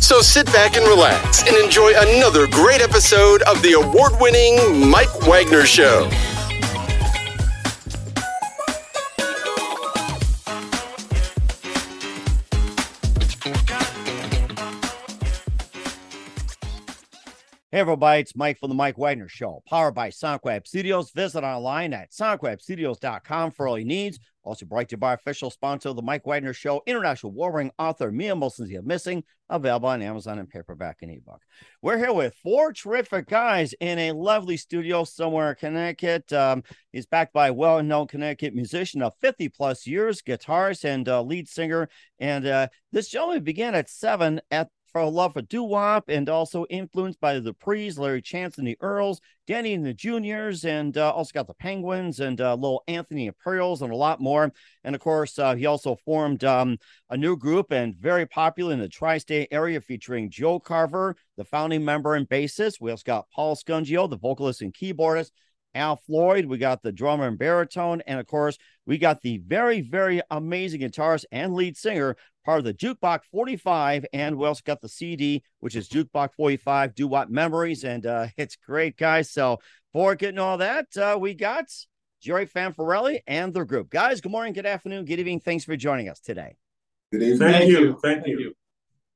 So sit back and relax and enjoy another great episode of the award winning Mike Wagner Show. Hey everybody, it's Mike from the Mike Wagner Show, powered by SonicWeb Studios. Visit online at sonicwebstudios.com for all your needs. Also brought to you by official sponsor of the Mike Wagner Show, international warring author Mian Mohsin Zia Missing, available on Amazon and paperback and ebook. We're here with four terrific guys in a lovely studio somewhere in Connecticut. Um, he's backed by a well-known Connecticut musician of 50 plus years, guitarist and uh, lead singer. And uh, this gentleman began at seven at for a love for doo wop and also influenced by the Duprees, Larry Chance and the Earls, Danny and the Juniors, and uh, also got the Penguins and uh, little Anthony Imperials and a lot more. And of course, uh, he also formed um, a new group and very popular in the tri state area featuring Joe Carver, the founding member and bassist. We also got Paul Scungio, the vocalist and keyboardist. Al Floyd, we got the drummer and baritone, and of course, we got the very, very amazing guitarist and lead singer, part of the Jukebox 45, and we also got the CD, which is Jukebox 45 Doo-Wop Memories, and uh, it's great, guys. So, for getting all that, uh, we got Jerry Fanfarelli and the group. Guys, good morning, good afternoon, good evening. Thanks for joining us today. Good evening. Thank, Thank you. you. Thank you.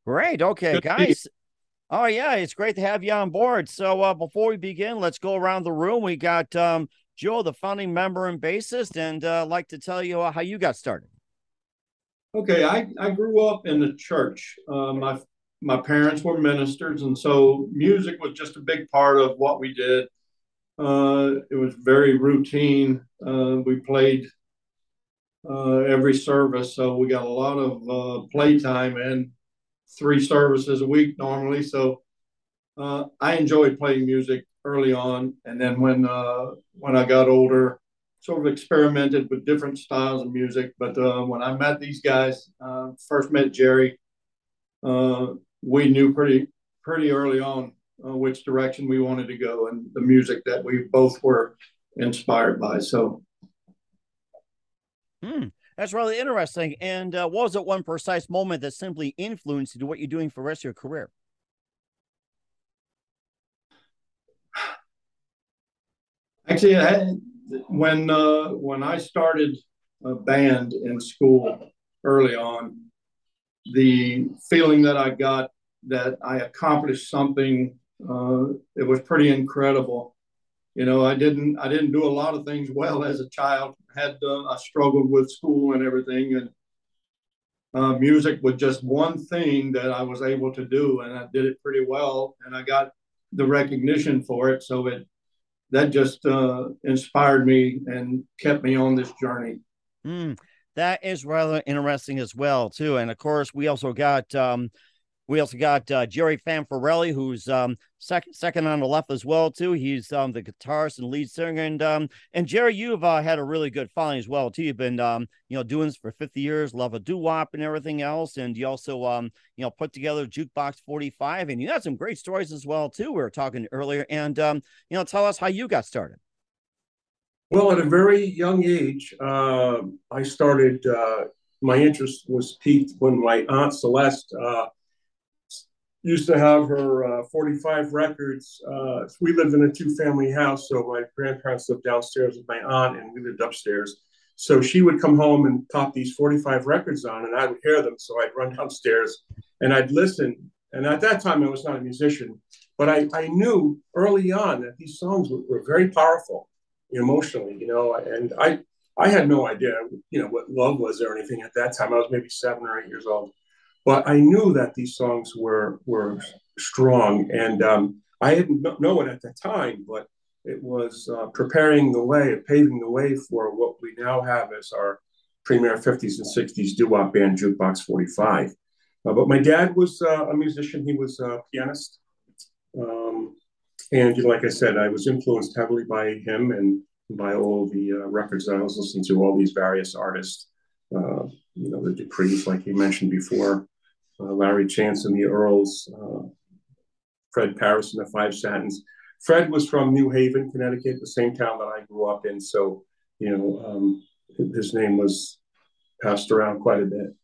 Great. Okay, good guys. Oh yeah, it's great to have you on board. So uh, before we begin, let's go around the room. We got um, Joe, the founding member and bassist, and uh, like to tell you uh, how you got started. Okay, I, I grew up in the church. Uh, my my parents were ministers, and so music was just a big part of what we did. Uh, it was very routine. Uh, we played every service, so we got a lot of playtime and three services a week normally. So uh, I enjoyed playing music early on, and then when uh, when I got older, sort of experimented with different styles of music. But uh, when I met these guys, uh, first met Jerry, uh, we knew pretty pretty early on uh, which direction we wanted to go and the music that we both were inspired by. So. Hmm. That's really interesting. And uh, what was it one precise moment that simply influenced what you're doing for the rest of your career? Actually, I, when uh, when I started a band in school early on, the feeling that I got that I accomplished something, uh, it was pretty incredible you know i didn't i didn't do a lot of things well as a child. Had uh, i struggled with school and everything and uh, music was just one thing that i was able to do and i did it pretty well and i got the recognition for it. So it that just uh, inspired me and kept me on this journey. Mm, that is rather interesting as well too. And of course we also got um, we also got uh, Jerry Fanfarelli, who's um, second second on the left as well too. He's um, the guitarist and lead singer, and um, and Jerry, you've uh, had a really good following as well too. You've been um, you know doing this for fifty years, love a doo wop and everything else, and you also um, you know put together Jukebox Forty Five, and you got some great stories as well too. We were talking earlier, and um, you know tell us how you got started. Well, at a very young age, uh, I started. Uh, my interest was piqued when my aunt Celeste uh, used to have her uh, 45 records. Uh, we lived in a two family house, so my grandparents lived downstairs with my aunt, and we lived upstairs. So she would come home and pop these 45 records on, and I would hear them. So I'd run downstairs and I'd listen. And at that time, I was not a musician, but I, I knew early on that these songs were, were very powerful. emotionally, you know. And I I had no idea, you know, what love was or anything at that time. I was maybe seven or eight years old, but I knew that these songs were were strong, and um, I didn't know it at the time, but it was uh, preparing the way, paving the way for what we now have as our premier 50s and 60s doo-wop band, Jukebox 45. Uh, but my dad was uh, a musician. He was a pianist. Um, and you know, like I said, I was influenced heavily by him and by all the uh, records that I was listening to, all these various artists. Uh, you know, the Duprees, like you mentioned before, Larry Chance and the Earls, uh, Fred Parris and the Five Satins. Fred was from New Haven, Connecticut, the same town that I grew up in. So, you know, um, his name was passed around quite a bit.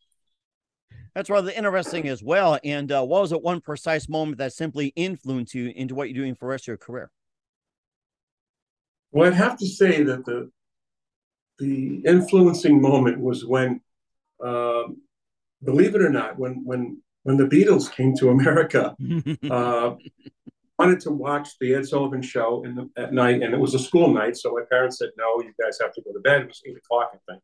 That's rather interesting as well. And uh, what was it one precise moment that simply influenced you into what you're doing for the rest of your career? Well, I'd have to say that the the influencing moment was when, uh, believe it or not, when when when the Beatles came to America. uh, wanted to watch the Ed Sullivan Show in the, at night, and it was a school night, so my parents said, "No, you guys have to go to bed." It was eight o'clock, I think,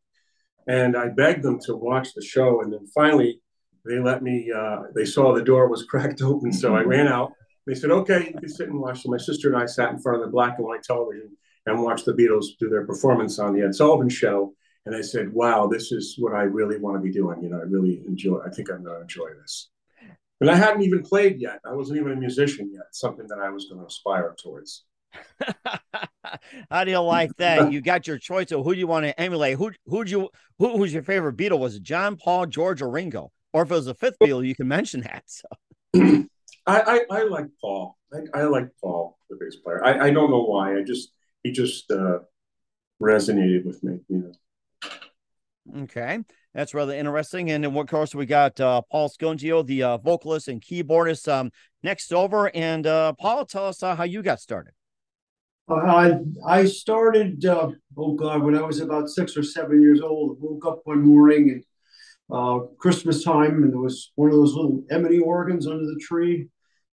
and I begged them to watch the show, and then finally they let me. Uh, they saw the door was cracked open, so I ran out. They said, "Okay, you can sit and watch." So my sister and I sat in front of the black and white television and watched the Beatles do their performance on the Ed Sullivan Show. And I said, "Wow, this is what I really want to be doing. You know, I really enjoy. I think I'm going to enjoy this." And I hadn't even played yet. I wasn't even a musician yet. Something that I was going to aspire towards. How do you like that? You got your choice of who you want to emulate. Who who'd you who was your favorite Beatle? Was it John, Paul, George, or Ringo? Or if it was a fifth Beatle, you can mention that. So. I, I, I like Paul. I, I, like Paul, the bass player. I, I don't know why. I just he just uh, resonated with me. You know. Okay, that's rather interesting. And of course, we got uh, Paul Scungio, the uh, vocalist and keyboardist, um, next over. And uh, Paul, tell us uh, how you got started. I I started. Uh, oh God, when I was about six or seven years old, I woke up one morning and uh, Christmas time, and there was one of those little Emenee organs under the tree.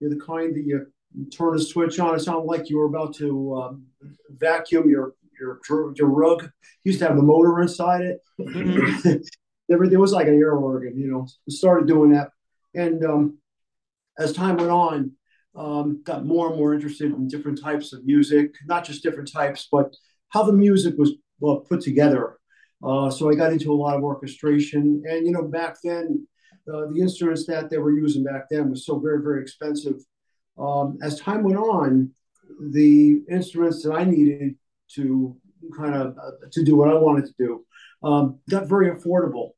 You're the kind that you turn a switch on. It sounded like you were about to um, vacuum your your your rug. Used to have the motor inside it. Mm-hmm. Everything was like an air organ, you know. Started doing that, and um, as time went on, um, got more and more interested in different types of music. Not just different types, but how the music was well put together uh, so I got into a lot of orchestration. And, you know, back then, uh, the instruments that they were using back then was so very, very expensive. Um, as time went on, the instruments that I needed to kind of uh, to do what I wanted to do um, got very affordable.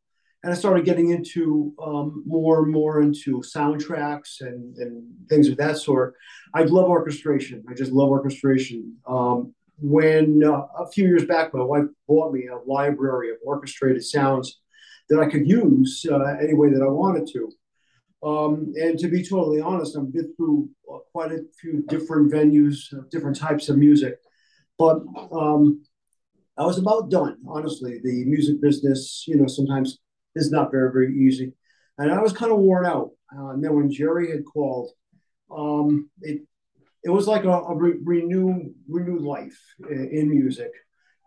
And I started getting into um, more and more into soundtracks and, and things of that sort. I love orchestration. I just love orchestration. Um, when uh, a few years back, my wife bought me a library of orchestrated sounds that I could use uh, any way that I wanted to. Um, and to be totally honest, I've been through uh, quite a few different venues, uh, different types of music, but um, I was about done. Honestly, the music business, you know, sometimes is not very, very easy, and I was kind of worn out. Uh, and then when Jerry had called, um, it it was like a, a re- renewed renewed life in, in, music.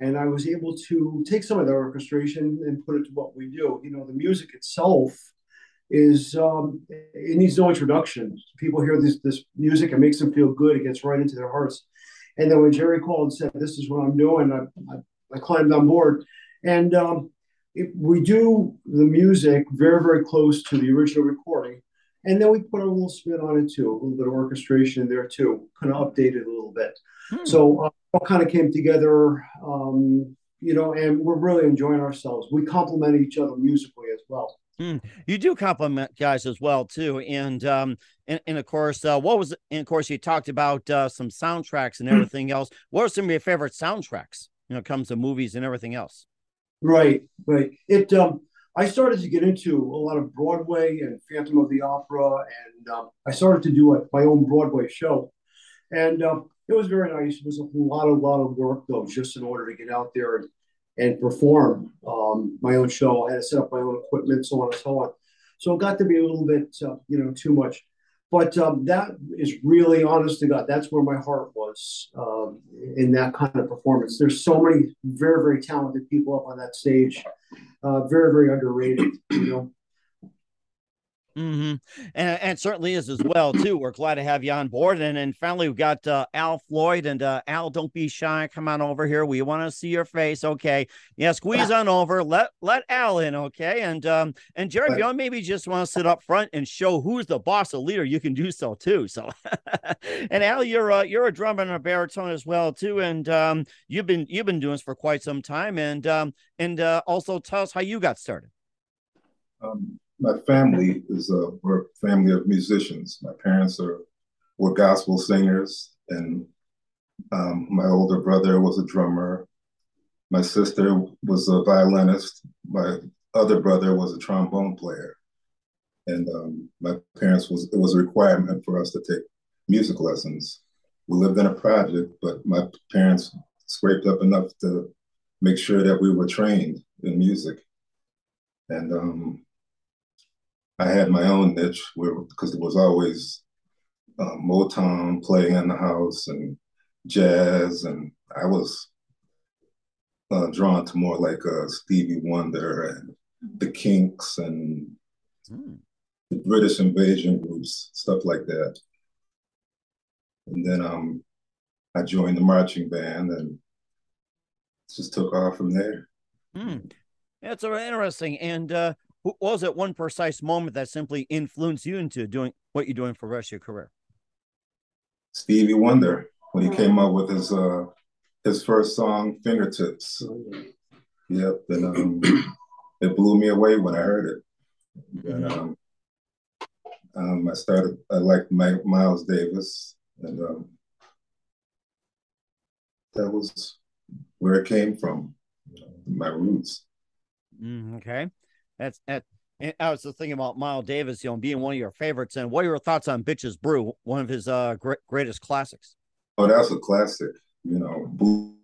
And i was able to take some of the orchestration and put it to what we do. You know the music itself is um, it needs no introduction. People hear this this music it makes them feel good. It gets right into their hearts and then when jerry called and said this is what i'm doing i, I, I climbed on board and um, it, we do the music very very close to the original recording and then we put a little spin on it too, a little bit of orchestration there too, kind of updated a little bit. Hmm. So uh, all kind of came together, um, you know, and we're really enjoying ourselves. We complement each other musically as well. Hmm. You do compliment guys as well too, and um, and, and of course, uh, what was and of course you talked about uh, some soundtracks and hmm. everything else. What are some of your favorite soundtracks? You know, comes to movies and everything else. Right, right. It um, I started to get into a lot of Broadway and Phantom of the Opera, and um, I started to do a, my own Broadway show, and um, it was very nice. It was a lot, a lot of work though, just in order to get out there and, and perform um, my own show. I had to set up my own equipment, so on and so on. So it got to be a little bit, uh, you know, too much. but um, that is really honest to God. That's where my heart was um, in that kind of performance. There's so many very, very talented people up on that stage. Uh, very, very underrated. You know, Mm-hmm. And, and certainly is as well too. We're glad to have you on board. And and finally, we've got uh, Al Floyd and uh, Al. Don't be shy. Come on over here. We want to see your face. Okay. Yeah. Squeeze on over. Let let Al in. Okay. And um and Jerry, if you maybe just want to sit up front and show who's the boss, the leader, you can do so too. So, and Al, you're uh, you're a drummer and a baritone as well too. And um you've been you've been doing this for quite some time. And um and uh, also tell us how you got started. Um, my family is a we're a family of musicians. My parents are were gospel singers, and um, my older brother was a drummer. My sister was a violinist. My other brother was a trombone player, and um, my parents was it was a requirement for us to take music lessons. We lived in a project, but my parents scraped up enough to make sure that we were trained in music. And um, I had my own niche where because there was always uh, Motown playing in the house and jazz, and I was uh, drawn to more like uh, Stevie Wonder and the Kinks and mm. the British invasion groups, stuff like that. And then um, I joined the marching band and just took off from there. Mm. That's interesting. And uh, what was it one precise moment that simply influenced you into doing what you're doing for the rest of your career? Stevie Wonder when he came up with his uh his first song, Fingertips. Yep, and um, it blew me away when I heard it. And um, um, I started. I liked my, Miles Davis, and um, that was where it came from, my roots. Mm, okay. That's that. I was just thinking about Miles Davis, you know, being one of your favorites. And what are your thoughts on Bitches Brew, one of his uh, great, greatest classics? Oh, that's a classic. You know.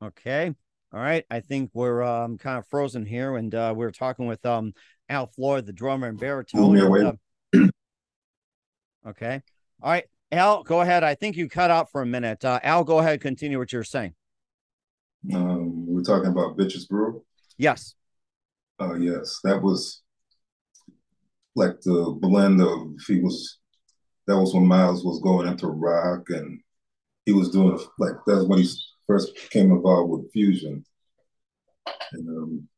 Okay. All right. I think we're um, kind of frozen here, and uh, we are talking with um, Al Floyd, the drummer and baritone. And, uh... okay. All right. Al, go ahead. I think you cut out for a minute. Uh, Al, go ahead. Continue what you're saying. Um, we're talking about Bitches Brew. Yes. Oh uh, yes, that was like the blend of he was. That was when Miles was going into rock, and he was doing like that's when he first came involved with fusion, and um,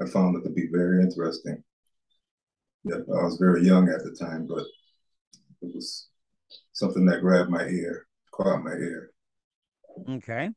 I found it to be very interesting. Yeah, I was very young at the time, but it was something that grabbed my ear, caught my ear. Okay.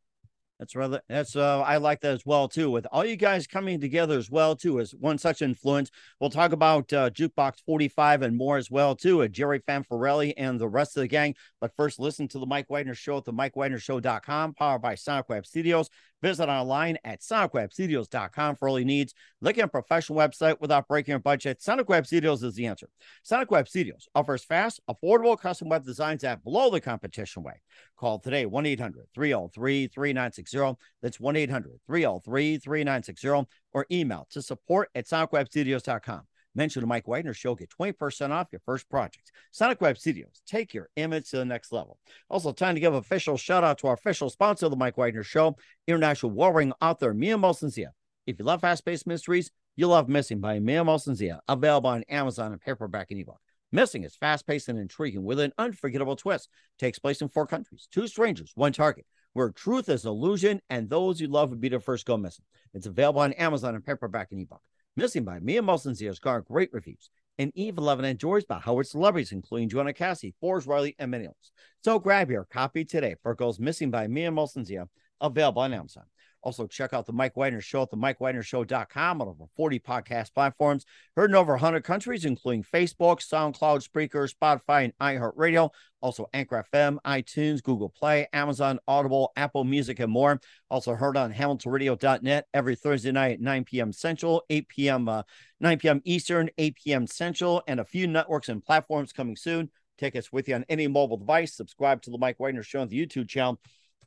That's rather that's uh I like that as well too. With all you guys coming together as well too as one such influence. We'll talk about uh, Jukebox 45 and more as well too. At Jerry Fanfarelli and the rest of the gang. But first, listen to the Mike Wagner Show at the MikeWagnerShow.com, powered by Sonic Web Studios. Visit online at sonicwebstudios.com for all your needs. Look at a professional website without breaking your budget. Sonic Web Studios is the answer. Sonic Web Studios offers fast, affordable custom web designs that blow the competition away. Call today 1 800 303 3960. That's 1 800 303 3960 or email to support at sonicwebstudios.com. Mention the Mike Wagner Show, get 20% off your first project. Sonic Web Studios, take your image to the next level. Also, time to give official shout out to our official sponsor of the Mike Wagner Show, international warring author Mian Mohsin Zia. If you love fast-paced mysteries, you'll love Missing by Mian Mohsin Zia, available on Amazon and paperback and ebook. Missing is fast-paced and intriguing with an unforgettable twist. Takes place in four countries, two strangers, one target, where truth is illusion and those you love would be the first go missing. It's available on Amazon and paperback and ebook. Missing by Mia Molson has got great reviews. And Eve 11 enjoys by Howard celebrities, including Joanna Cassie, Forbes Riley, and many others. So grab your copy today for Girls Missing by Mia Molson available on Amazon. Also, check out the Mike Wagner Show at the MikeWagnerShow.com on over 40 podcast platforms. Heard in over 100 countries, including Facebook, SoundCloud, Spreaker, Spotify, and iHeartRadio. Also, Anchor FM, iTunes, Google Play, Amazon, Audible, Apple Music, and more. Also heard on HamiltonRadio.net every Thursday night at 9 p.m. Central, 8 p.m. Uh, 9 p.m. Eastern, 8 p.m. Central, and a few networks and platforms coming soon. Take us with you on any mobile device. Subscribe to the Mike Wagner Show on the YouTube channel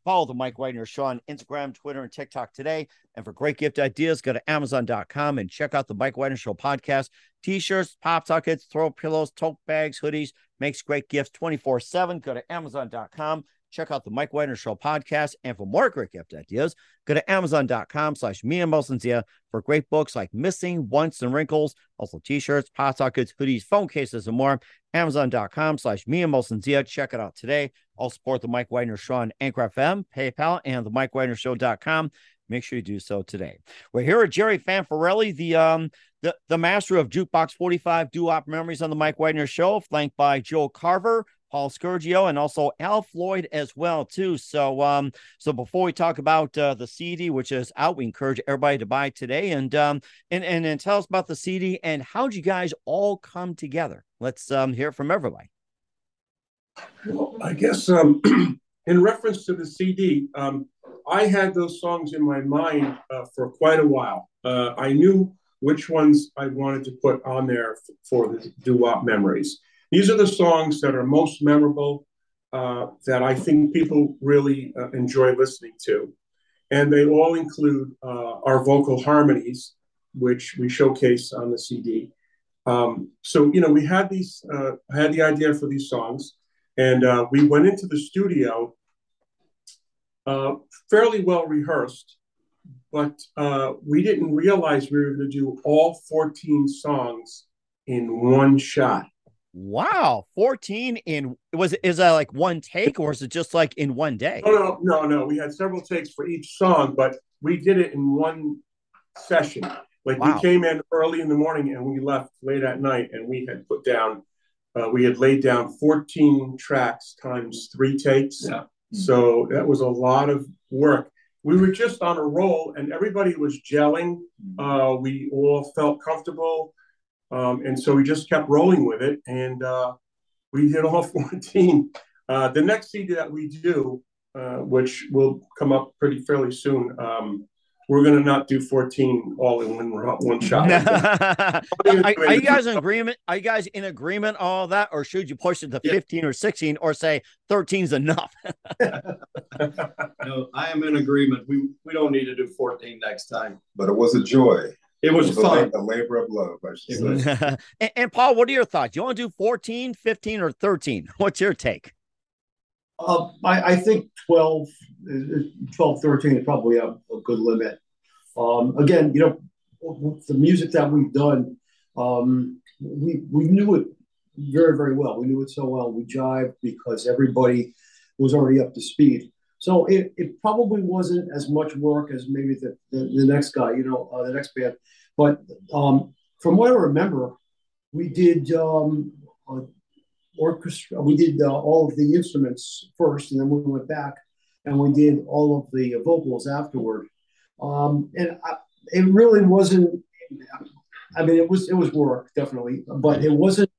Follow the Mike Wagner Show on Instagram, Twitter, and TikTok today. And for great gift ideas, go to Amazon.com and check out the Mike Wagner Show podcast. T-shirts, pop sockets, throw pillows, tote bags, hoodies, makes great gifts 24-7. Go to Amazon.com. Check out the Mike Wagner Show podcast. And for more great gift ideas, go to Amazon.com slash me and Mosensia for great books like Missing, Once, and Wrinkles, also t-shirts, pop sockets, hoodies, phone cases, and more. Amazon.com slash me and Mosensia. Check it out today. I'll support the Mike Wagner Show on Anchor FM, PayPal, and the Mike Wagner Show.com. Make sure you do so today. We're here with Jerry Fanfarelli, the um the, the master of Jukebox 45 doo-wop memories on the Mike Wagner Show, flanked by Joe Carver, Paul Scungio, and also Al Floyd as well too. So, um, so before we talk about uh, the CD, which is out, we encourage everybody to buy today, and um, and and, and tell us about the CD and how'd you guys all come together? Let's um hear from everybody. Well, I guess um, in reference to the CD, um, I had those songs in my mind uh, for quite a while. Uh, I knew which ones I wanted to put on there for the doo-wop memories. These are the songs that are most memorable, uh, that I think people really uh, enjoy listening to. And they all include uh, our vocal harmonies, which we showcase on the CD. Um, so, you know, we had these, uh, had the idea for these songs, and uh, we went into the studio uh, fairly well rehearsed, but we didn't realize we were going to do all 14 songs in one shot. Wow, 14 in was is that like one take or is it just like in one day? No, no, no, no. We had several takes for each song, but we did it in one session. Like Wow. we came in early in the morning and we left late at night, and we had put down, uh, we had laid down 14 tracks times three takes. Yeah. So that was a lot of work. We were just on a roll, and everybody was gelling. Uh, we all felt comfortable, um, and so we just kept rolling with it, and uh, we did all 14. Uh, the next CD that we do, uh, which will come up pretty fairly soon, um, we're going to not do 14 all in one one shot. are, are you guys in agreement? Are you guys in agreement on all that, or should you push it to Yeah. 15 or 16, or say 13 is enough? No, I am in agreement. We we don't need to do 14 next time. But it was a joy. It was a, la- fun. a labor of love, I should say. and, and Paul, what are your thoughts? You want to do 14, 15, or 13? What's your take? Uh, I, I think 12, is- is- 12, 13 is probably a, a good limit. Um, again, you know, the music that we've done, um, we, we knew it very, very well. We knew it so well. We jived because everybody was already up to speed. So it, it probably wasn't as much work as maybe the, the, the next guy, you know, uh, the next band. But um, from what I remember, we did um, uh, orchestra. We did uh, all of the instruments first, and then we went back and we did all of the vocals afterward. Um, and I, it really wasn't. I mean, it was it was work definitely, but it wasn't.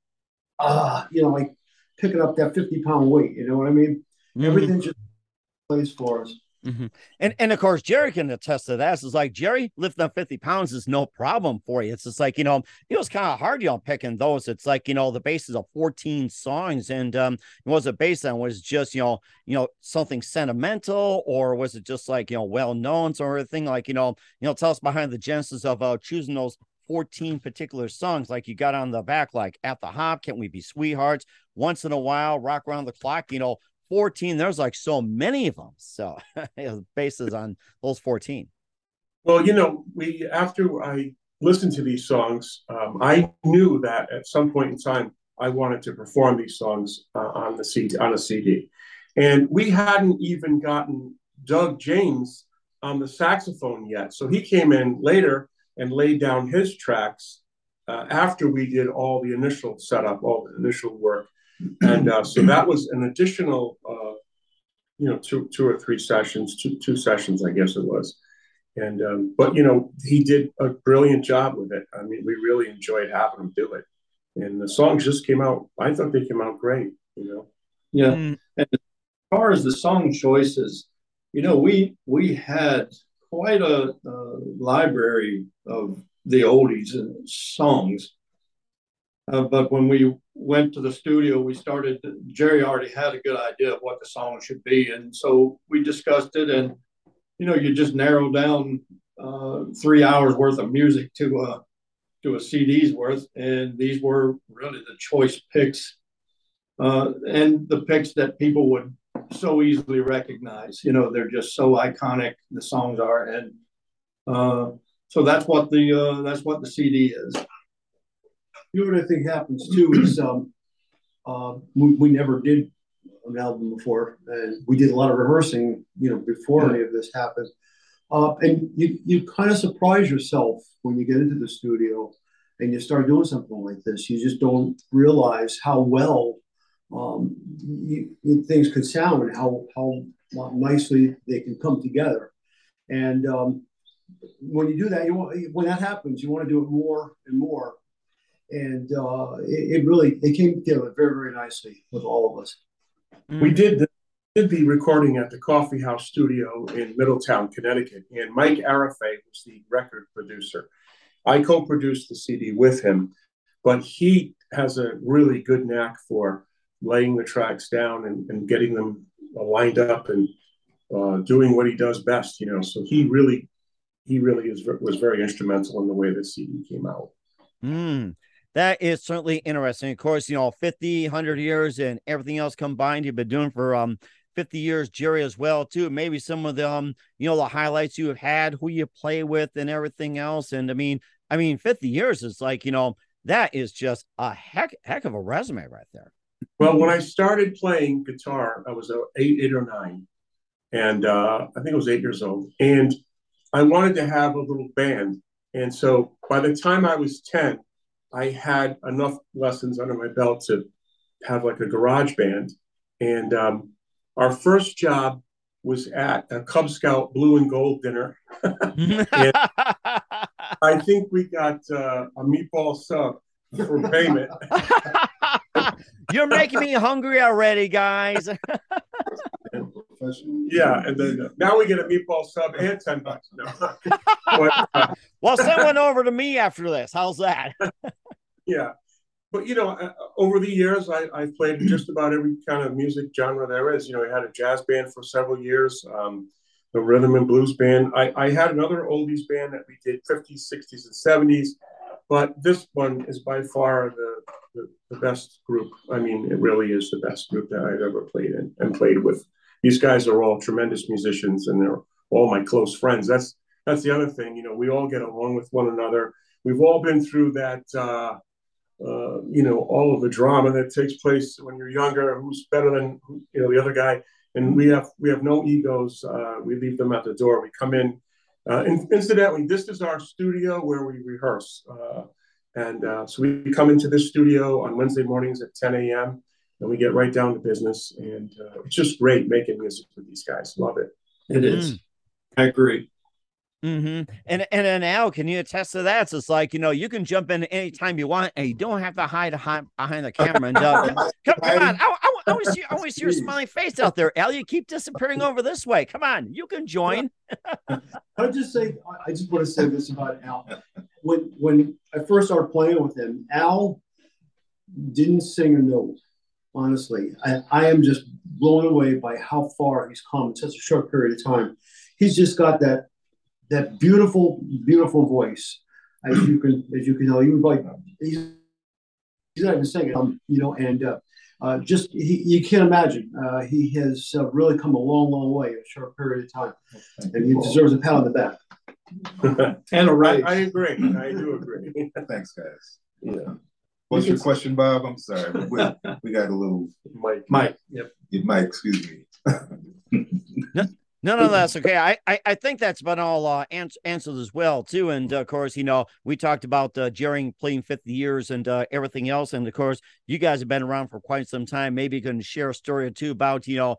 Uh, you know, like picking up that fifty pound weight. You know what I mean? Everything just plays for us. And and of course, Jerry can attest to that. It's like Jerry lifting up 50 pounds is no problem for you. It's just like, you know, it was kind of hard, know, picking those. It's like, you know, the basis of 14 songs. And um, was it based on was just, you know, you know, something sentimental, or was it just like, you know, well known sort of thing? Like, you know, you know, tell us behind the genesis of uh choosing those 14 particular songs, like you got on the back, like at the hop, can we be sweethearts? Once in a while, rock around the clock, you know, 14 there's like so many of them so bases on those 14 Well, you know, we after I listened to these songs, um, I knew that at some point in time I wanted to perform these songs uh, on the CD on a CD, and we hadn't even gotten Doug James on the saxophone yet. So he came in later and laid down his tracks uh, after we did all the initial setup, all the initial work, and uh, so that was an additional, uh, you know, two two or three sessions, two two sessions, I guess it was. And um, but you know he did a brilliant job with it. I mean, we really enjoyed having him do it, and the songs just came out. I thought they came out great. You know, Yeah. Mm. And as far as the song choices, you know, we we had quite a, uh library of the oldies and songs. Uh, but when we went to the studio, we started. Jerry already had a good idea of what the song should be, and so we discussed it. And you know, you just narrow down uh, three hours worth of music to a to a CD's worth, and these were really the choice picks, uh, and the picks that people would so easily recognize. You know, they're just so iconic. The songs are, and uh, so that's what the uh, that's what the CD is. You know what I think happens too is um, uh, we, we never did an album before, and we did a lot of rehearsing, you know, before any of this happened. Uh, and you you kind of surprise yourself when you get into the studio and you start doing something like this. You just don't realize how well um, you, you, things could sound and how how nicely they can come together. And um, when you do that, you want when that happens, you want to do it more and more. And uh, it, it, really it came together very very nicely with all of us. Mm. We did the, did the recording at the Coffee House Studio in Middletown, Connecticut, and Mike Arafat was the record producer. I co-produced the CD with him, but he has a really good knack for laying the tracks down and, and getting them lined up and uh, doing what he does best. You know, so he really he really is was very instrumental in the way the CD came out. Mm, that is certainly interesting. Of course, you know, 50, 100 years and everything else combined, you've been doing for um 50 years, Jerry, as well, too. Maybe some of the um, you know, the highlights you have had, who you play with, and everything else. And I mean, I mean, 50 years is like, you know, that is just a heck heck of a resume right there. Well, when I started playing guitar, I was eight, eight or nine, and uh, I think I was eight years old. And I wanted to have a little band. And so by the time I was 10, I had enough lessons under my belt to have like a garage band. And um, our first job was at a Cub Scout blue and gold dinner. I think we got uh, a meatball sub for payment. You're making me hungry already, guys. yeah, and then uh, now we get a meatball sub and ten bucks. No. but, uh, well, send one over to me after this. How's that? Yeah, but you know, uh, over the years, I, I've played just about every kind of music genre there is. You know, I had a jazz band for several years, um, the rhythm and blues band. I, I had another oldies band that we did 50s, 60s, and 70s, but this one is by far the, the, the best group. I mean, it really is the best group that I've ever played in and played with these guys are all tremendous musicians and they're all my close friends. That's that's the other thing. You know, we all get along with one another. We've all been through that. Uh, uh, you know, all of the drama that takes place when you're younger. Who's better than you know the other guy? And we have we have no egos. Uh, we leave them at the door. We come in. Uh, and incidentally, this is our studio where we rehearse. Uh, and uh, so we come into this studio on Wednesday mornings at 10 a.m and we get right down to business. And uh, it's just great making music with these guys. Love it. It is. Mm. I agree. Mm-hmm. And and then Al, can you attest to that? So it's like you know you can jump in anytime you want, and you don't have to hide behind the camera. And uh, come, come on, I, I, I want to see, I want to see your smiling face out there, Al. You keep disappearing over this way. Come on, you can join. I'll just say, I just want to say this about Al. When when I first started playing with him, Al didn't sing a note honestly. I, I am just blown away by how far he's come in such a short period of time. He's just got that that beautiful, beautiful voice, as you can as you can tell. Even like he's he's not even singing, um, you know, and uh, uh, just he, you can't imagine. Uh, he has uh, really come a long, long way in a short period of time, and he deserves a pat on the back. and a right. I, I agree. I do agree. Thanks, guys. Yeah. What's your question, Bob? I'm sorry. We, we got a little Mike. Mike. Yep. Mike, excuse me. no, no, that's okay. I, I, I think that's been all uh, ans- answered as well too. And uh, of course, you know, we talked about uh, Jerry playing 50 years and uh, everything else. And of course, you guys have been around for quite some time. Maybe you can share a story or two about you know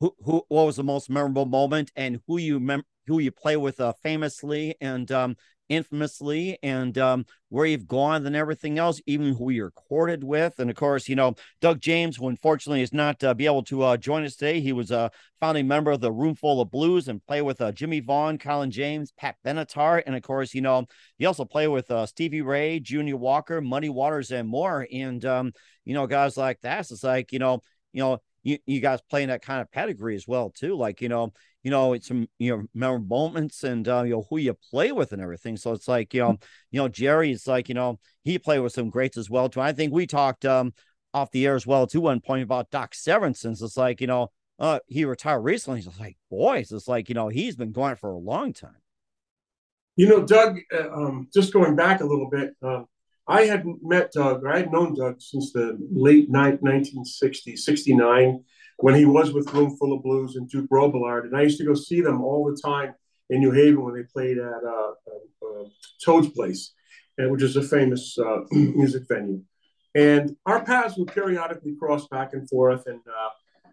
who who what was the most memorable moment and who you mem- who you play with uh, famously and um infamously and um, where you've gone and everything else, even who you recorded with. And of course, you know, Doug James, who unfortunately is not uh, be able to uh, join us today. He was a founding member of the Roomful of Blues and play with uh, Jimmie Vaughan, Colin James, Pat Benatar. And of course, you know, he also played with uh, Stevie Ray, Junior Walker, Muddy Waters, and more. And, um, you know, guys like that, it's like, you know, you know, you, you guys playing that kind of pedigree as well too. Like you know, you know, it's some you know memorable moments and uh, you know who you play with and everything. So it's like you know, you know, Jerry is like you know he played with some greats as well too. I think we talked um off the air as well too one point about Doc Severinsen. It's like you know, uh, he retired recently. He's like, boys, it's like you know he's been going for a long time. You know, Doug. Uh, um, just going back a little bit. Uh, I had met Doug, or I had known Doug since the late night 1960s, 69, when he was with Roomful of Blues and Duke Robillard. And I used to go see them all the time in New Haven when they played at uh, uh, Toad's Place, which is a famous uh, music venue. And our paths would periodically cross back and forth. And, uh,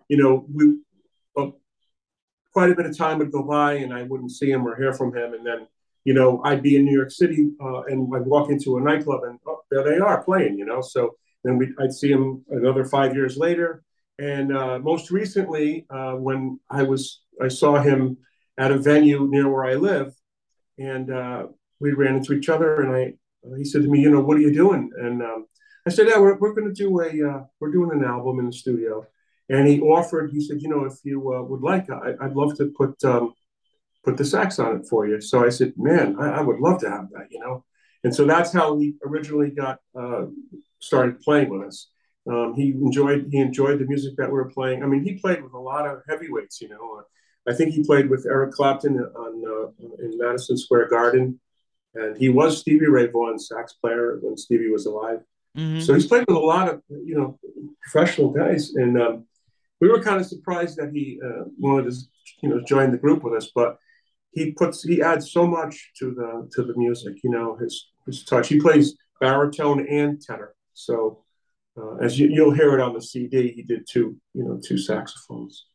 you know, we uh, quite a bit of time would go by and I wouldn't see him or hear from him. And then you know, I'd be in New York City uh, and I'd walk into a nightclub and oh, there they are playing, you know. So then we, I'd see them another five years later. And uh, most recently, uh, when I was, I saw him at a venue near where I live, and uh, we ran into each other. And I, he said to me, you know, what are you doing? And um, I said, yeah, we're, we're going to do a, uh, we're doing an album in the studio. And he offered, he said, you know, if you uh, would like, I, would love to put um, put the sax on it for you. So I said, man, I, I would love to have that, you know? And so that's how he originally got uh, started playing with us. Um, he enjoyed he enjoyed the music that we were playing. I mean, he played with a lot of heavyweights. You know, uh, I think he played with Eric Clapton on uh, in Madison Square Garden, and he was Stevie Ray Vaughan's sax player when Stevie was alive. Mm-hmm. So he's played with a lot of you know professional guys, and um, we were kind of surprised that he uh, wanted to you know join the group with us. But he puts he adds so much to the to the music. You know, his his touch. He plays baritone and tenor. So uh, as you, you'll hear it on the CD, he did two you know two saxophones.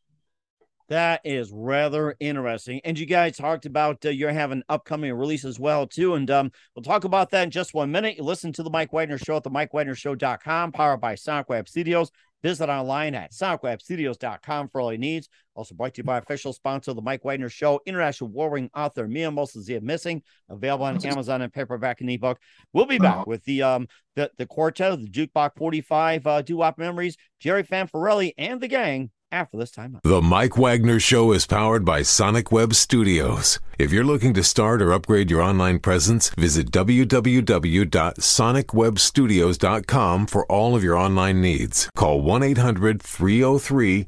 That is rather interesting. And you guys talked about uh, you're having upcoming release as well, too. And um, we'll talk about that in just one minute. You listen to the Mike Wagner Show at the MikeWagnerShow.com, powered by Sonic Web Studios. Visit online at sonicwebstudios.com for all your needs. Also brought to you by official sponsor of the Mike Wagner Show, international warring author Mia Moses Missing, available on Amazon and paperback and ebook. We'll be back with the um the, the quartet of the Jukebox 45 uh, doo-wop memories, Jerry Fanfarelli and the gang after this. The Mike Wagner Show is powered by Sonic Web Studios. If you're looking to start or upgrade your online presence, visit www.sonicwebstudios.com for all of your online needs. Call 1 800 303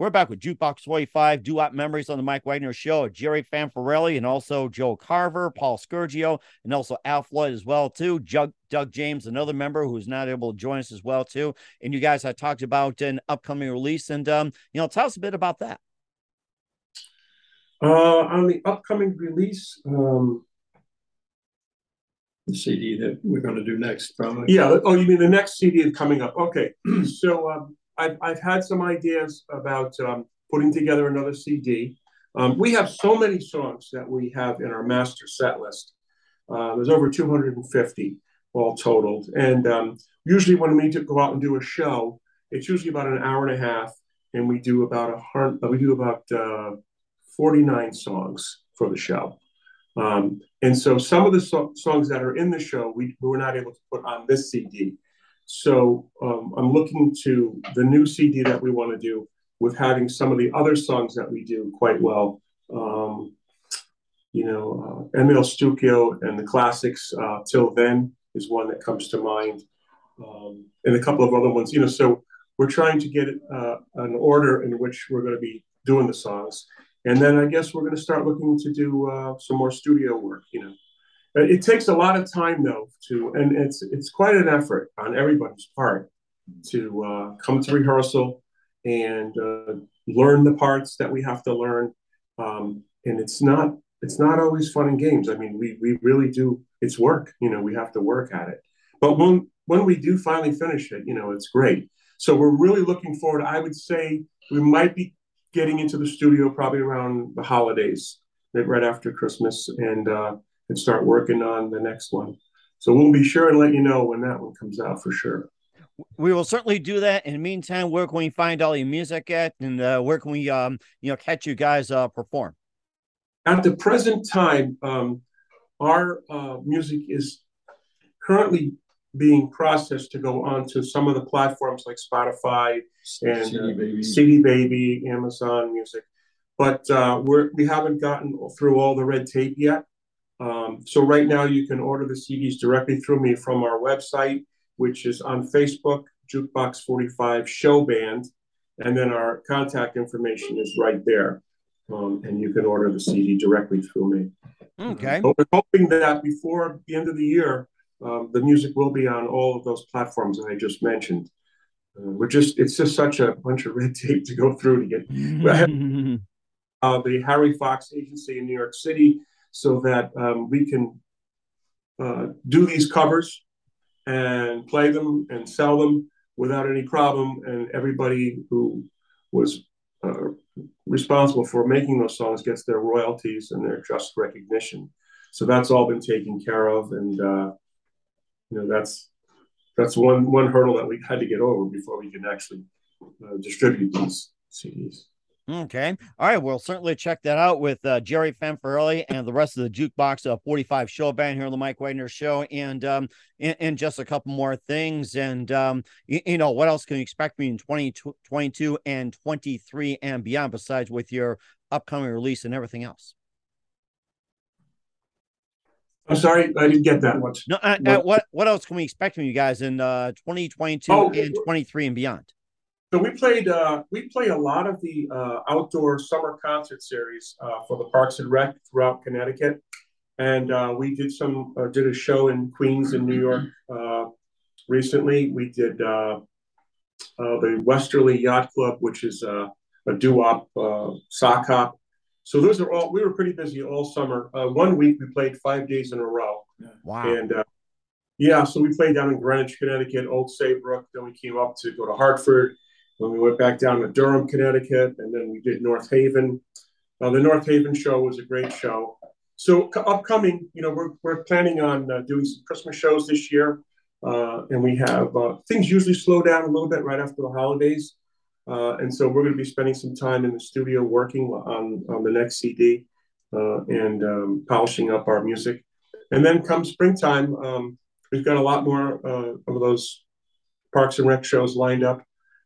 We're back with Jukebox 45, Doo-Wop Memories on the Mike Wagner Show. Jerry Fanfarelli and also Joe Carver, Paul Scungio, and also Al Floyd as well, too. Doug, Doug James, another member who's not able to join us as well, too. And you guys, I talked about an upcoming release. And, um, you know, tell us a bit about that. Uh, on the upcoming release, um, the CD that we're going to do next, probably. Yeah. Oh, you mean the next CD is coming up? Okay. so, um, I've, I've had some ideas about um, putting together another CD. Um, we have so many songs that we have in our master set list. Uh, there's over 250 all totaled. And um, usually when we go out and do a show, it's usually about an hour and a half, and we do about a hundred. We do about uh, 49 songs for the show. Um, and so some of the so- songs that are in the show, we, we were not able to put on this CD. So um, I'm looking to the new CD that we want to do with having some of the other songs that we do quite well. Um, you know, uh, Emile Stucchio and the classics, uh, Till Then is one that comes to mind, um, and a couple of other ones. You know, so we're trying to get uh, an order in which we're going to be doing the songs, and then I guess we're going to start looking to do uh, some more studio work. You know, it takes a lot of time though to, and it's it's quite an effort on everybody's part to uh, come to rehearsal and uh, learn the parts that we have to learn. Um, and it's not it's not always fun and games. I mean, we we really do. It's work. You know, we have to work at it. But when when we do finally finish it, you know, it's great. So we're really looking forward. I would say we might be getting into the studio probably around the holidays, right after Christmas, and uh, and start working on the next one. So we'll be sure and let you know when that one comes out for sure. We will certainly do that. In the meantime, where can we find all your music at, and uh, where can we, um, you know, catch you guys uh, perform? At the present time, um, our uh, music is currently being processed to go onto some of the platforms like Spotify and CD Baby, CD Baby Amazon Music, but uh, we're, we haven't gotten through all the red tape yet. Um, so right now, you can order the CDs directly through me from our website, which is on Facebook, Jukebox 45 Show Band, and then our contact information is right there um, and you can order the CD directly through me. Okay. But we're hoping that before the end of the year, um, the music will be on all of those platforms that I just mentioned. Uh, we're just, it's just such a bunch of red tape to go through to get uh, the Harry Fox agency in New York City so that um, we can uh, do these covers and play them and sell them without any problem. And everybody who was uh, responsible for making those songs gets their royalties and their just recognition. So that's all been taken care of, and uh, you know that's that's one one hurdle that we had to get over before we can actually uh, distribute these CDs. Okay. All right. We'll certainly check that out with uh, Jerry Fanfarelli and the rest of the Jukebox uh, 45 show band here on the Mike Wagner show. And, um, and, and just a couple more things. And, um, you, you, know, what else can you expect me in 2022 and 23 and beyond, besides with your upcoming release and everything else? I'm sorry, I didn't get that much. No, uh, uh, what what else can we expect from you guys in uh, 2022 oh, and 23 and beyond? So we played uh, we played a lot of the uh, outdoor summer concert series uh, for the Parks and Rec throughout Connecticut, and uh, we did some uh, did a show in Queens in New York uh, recently. We did the Westerly Yacht Club, which is a doo-wop sock hop. So those are all we were pretty busy all summer. one week we played five days in a row. Wow! And yeah, so we played down in Greenwich, Connecticut, Old Saybrook. Then we came up to go to Hartford we went back down to Durham, Connecticut, and then we did North Haven. Uh, the North Haven show was a great show. So upcoming, you know, we're, we're planning on uh, doing some Christmas shows this year. Uh, and we have uh, things usually slow down a little bit right after the holidays. Uh, and so we're going to be spending some time in the studio working on, on the next CD uh, and um, polishing up our music. And then come springtime, um, we've got a lot more of those Parks and Rec shows lined up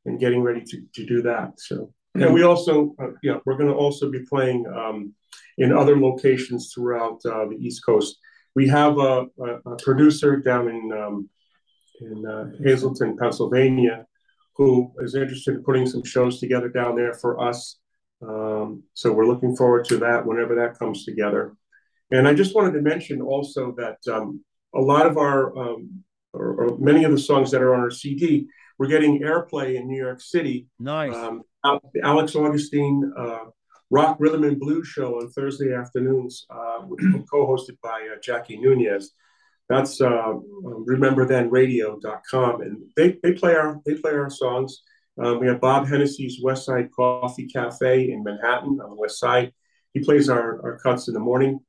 and getting ready to, to do that. So, and we also, uh, yeah, we're going to also be playing um, in other locations throughout uh, the East Coast. We have a, a, a producer down in um, in uh, Hazleton, Pennsylvania, who is interested in putting some shows together down there for us. Um, so we're looking forward to that whenever that comes together. And I just wanted to mention also that um, a lot of our, um, or, or, many of the songs that are on our CD we're getting airplay in New York City. Nice. Um, Alex Augustine uh, Rock Rhythm and Blues show on Thursday afternoons, uh, co-hosted by uh, Jackie Nunez. That's uh, rememberthenradio.com, and they, they play our they play our songs. Um, we have Bob Hennessy's West Side Coffee Cafe in Manhattan on the West Side. He plays our, our cuts in the morning.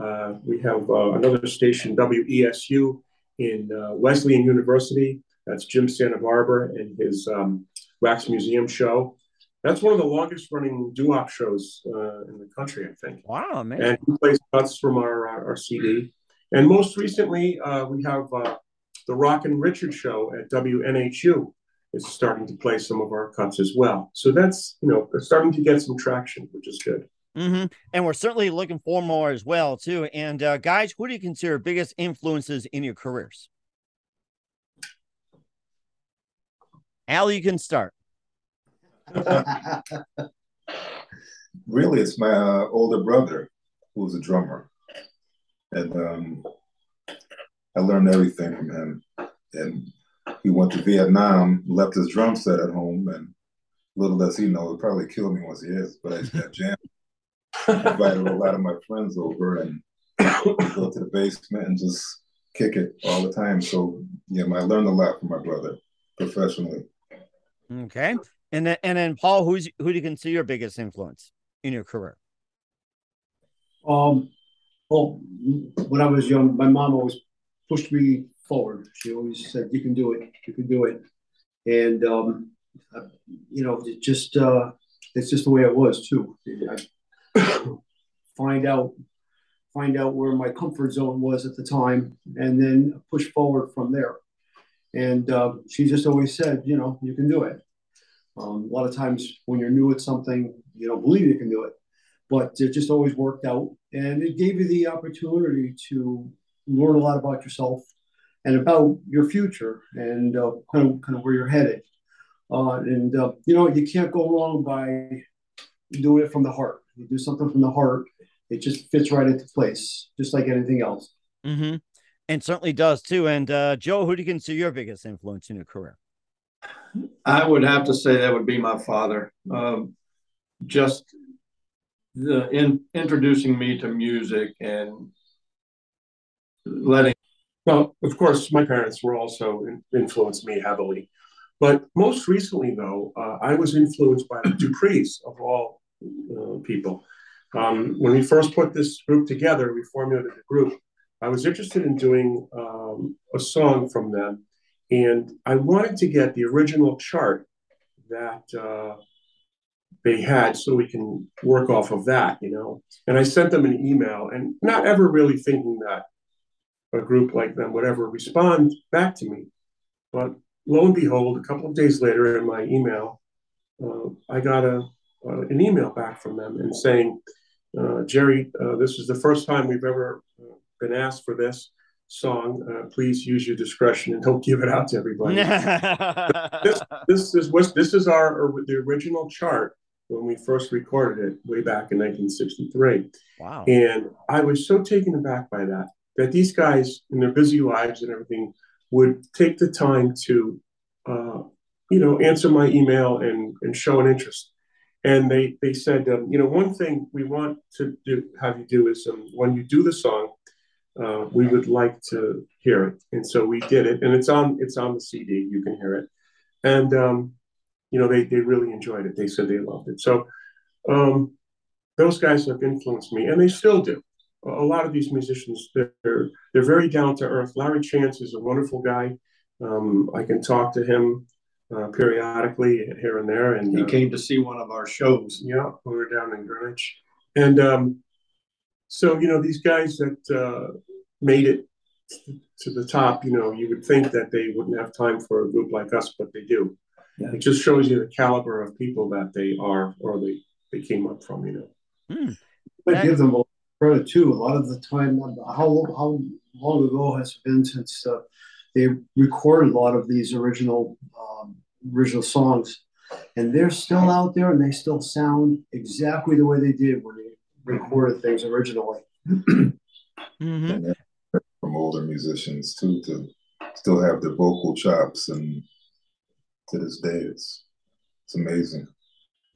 Uh, we have uh, another station, WESU, in uh, Wesleyan University. That's Jim Santa Barbara and his um, Wax Museum show. That's one of the longest running doo-wop shows uh, in the country, I think. Wow, man. And he plays cuts from our, our, our CD. And most recently, uh, we have uh, the Rock and Richard show at WNHU is starting to play some of our cuts as well. So that's, you know, starting to get some traction, which is good. Mm-hmm. And we're certainly looking for more as well, too. And uh, guys, who do you consider biggest influences in your careers? Al, you can start. really, it's my uh, older brother who's a drummer, and um, I learned everything from him. And he went to Vietnam, left his drum set at home, and little does he know, it probably killed me once he is. But I, I jammed, invited a lot of my friends over, and go to the basement and just kick it all the time. So yeah, I learned a lot from my brother professionally. Okay, and then and then Paul, who's who do you consider your biggest influence in your career? Um, well, when I was young, my mom always pushed me forward. She always said, "You can do it. You can do it." And um, you know, it just uh, it's just the way it was too. I find out find out where my comfort zone was at the time, and then push forward from there. And uh, she just always said, "You know, you can do it." Um, a lot of times when you're new at something, you don't believe you can do it, but it just always worked out, and it gave you the opportunity to learn a lot about yourself and about your future and uh, kind of kind of where you're headed. Uh, and uh, you know you can't go wrong by doing it from the heart. You do something from the heart, it just fits right into place, just like anything else. Mm-hmm. And certainly does too. And uh, Joe, who do you consider your biggest influence in your career? I would have to say that would be my father. Um, just the in introducing me to music and letting well, of course, my parents were also in, influenced me heavily. But most recently, though, uh, I was influenced by the Duprees of all uh, people. Um, when we first put this group together, we formulated the group. I was interested in doing um, a song from them, and I wanted to get the original chart that uh, they had so we can work off of that, you know. And I sent them an email, and not ever really thinking that a group like them would ever respond back to me. But lo and behold, a couple of days later in my email, uh, I got a, uh, an email back from them and saying, uh, Jerry, uh, this is the first time we've ever been asked for this song. Uh, please use your discretion and don't give it out to everybody. this, this, is what this is our the original chart when we first recorded it way back in 1963. Wow! And I was so taken aback by that that these guys in their busy lives and everything would take the time to uh, you know answer my email and and show an interest and they they said um, you know one thing we want to do have you do is um, when you do the song uh, we would like to hear it. And so we did it. And it's on it's on the cd you can hear it. And um, you know they, they really enjoyed it. They said they loved it. So um, those guys have influenced me and they still do. A lot of these musicians they're they're very down to earth. Larry Chance is a wonderful guy. Um, I can talk to him uh, periodically here and there, and he uh, came to see one of our shows. Yeah, we were down in Greenwich, and um, so you know these guys that uh, made it to the top. You know, you would think that they wouldn't have time for a group like us, but they do. Yeah. It just shows you the caliber of people that they are, or they they came up from. You know. Hmm. I give them a credit too. A lot of the time, how how long ago has it been since uh, they recorded a lot of these original um, original songs, and they're still out there and they still sound exactly the way they did when they recorded things originally. mm-hmm. From older musicians too to still have the vocal chops, and to this day, it's it's amazing.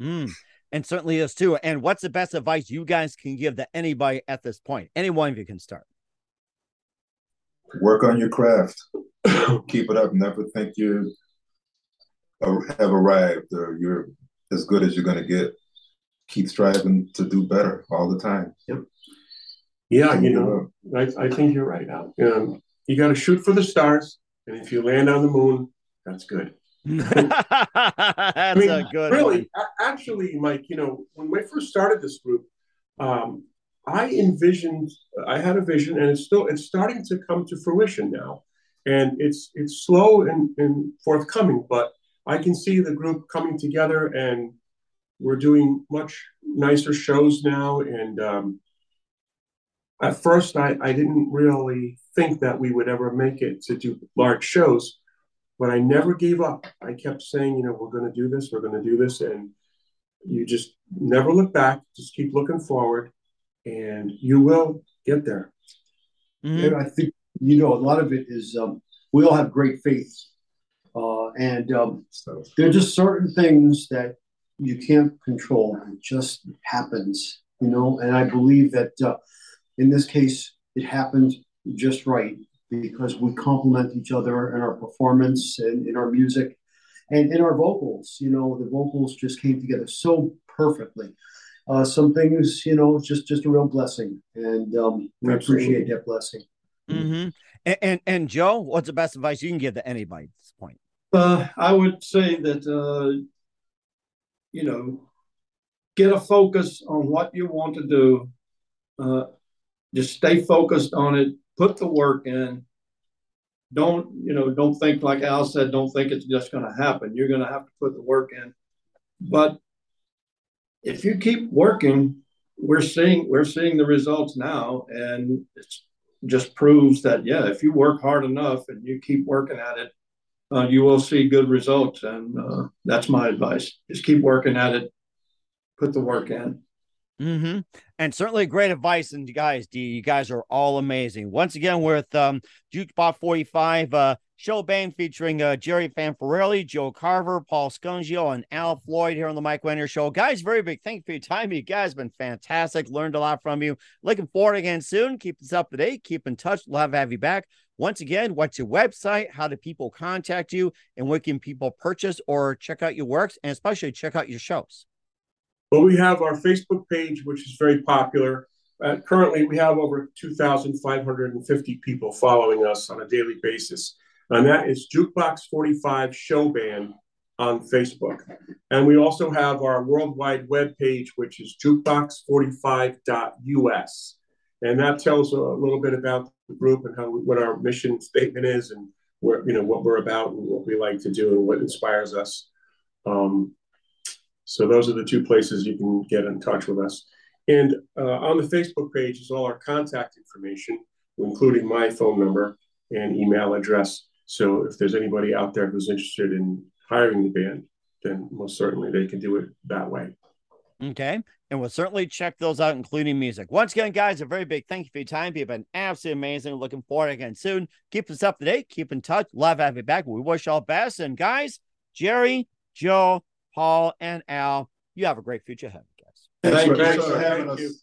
Mm and certainly is too. And what's the best advice you guys can give to anybody at this point? Any one of you can start. Work on your craft. Keep it up. Never think you have arrived or you're as good as you're going to get. Keep striving to do better all the time. Yep. Yeah, you know, I, I think you're right, Al. Um, you got to shoot for the stars, and if you land on the moon, that's good. That's I mean, a good really, one. actually, Mike, you know, when we first started this group, um, I envisioned, I had a vision, and it's still, it's starting to come to fruition now, and it's it's slow and, and forthcoming, but I can see the group coming together, and we're doing much nicer shows now, and um, at first, I, I didn't really think that we would ever make it to do large shows, but I never gave up. I kept saying, you know, we're going to do this, we're going to do this, and you just never look back. Just keep looking forward, and you will get there. Mhm. And I think you know a lot of it is um, we all have great faith, uh, and um, there are just certain things that you can't control. It just happens, you know. And I believe that uh, in this case, it happened just right because we complement each other in our performance and in our music and in our vocals. You know, the vocals just came together so perfectly. Uh, some things, you know, just just a real blessing, and um, we appreciate that blessing. Mhm. And, and and Joe, what's the best advice you can give to anybody at this point? Uh, I would say that, uh, you know, get a focus on what you want to do. Uh, just stay focused on it. Put the work in. Don't, you know, don't think like Al said, don't think it's just going to happen. You're going to have to put the work in. But if you keep working, we're seeing we're seeing the results now, and it just proves that yeah, if you work hard enough and you keep working at it, uh, you will see good results. And uh, that's my advice. Just keep working at it. Put the work in. Mm-hmm. And certainly great advice. And you guys, you guys are all amazing. Once again, with um, Jukebox 45 uh, show band featuring uh, Jerry Fanfarelli, Joe Carver, Paul Scungio, and Al Floyd here on the Mike Wagner Show. Guys, very big thank you for your time. You guys been fantastic. Learned a lot from you. Looking forward again soon. Keep us up to date. Keep in touch. Love to have you back. Once again, what's your website? How do people contact you? And where can people purchase or check out your works? And especially check out your shows. But we have our Facebook page, which is very popular. Uh, currently, we have over 2,550 people following us on a daily basis. And that is Jukebox 45 Show Band on Facebook. And we also have our worldwide web page, which is jukebox45.us. And that tells a little bit about the group and how what our mission statement is and where, you know, what we're about and what we like to do and what inspires us. Um, so those are the two places you can get in touch with us. And uh, on the Facebook page is all our contact information, including my phone number and email address. So if there's anybody out there who's interested in hiring the band, then most certainly they can do it that way. Okay. And we'll certainly check those out, including music. Once again, guys, a very big thank you for your time. You've been absolutely amazing. Looking forward again soon. Keep us up to date. Keep in touch. Love having you back. We wish all the best. And guys, Jerry, Joe, Paul, and Al, you have a great future ahead, guys. Thank you, Thanks for having Thank us.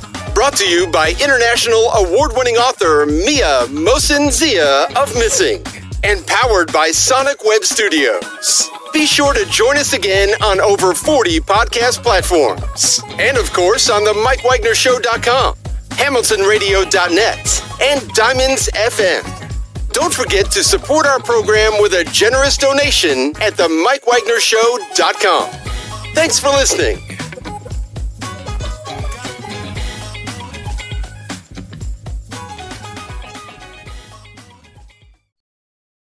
Brought to you by international award winning author Mian Mohsin Zia of Missing. and powered by Sonic Web Studios. Be sure to join us again on over 40 podcast platforms. And of course, on the MikeWagnerShow.com, HamiltonRadio.net, and Diamonds FM. Don't forget to support our program with a generous donation at the MikeWagnerShow.com. Thanks for listening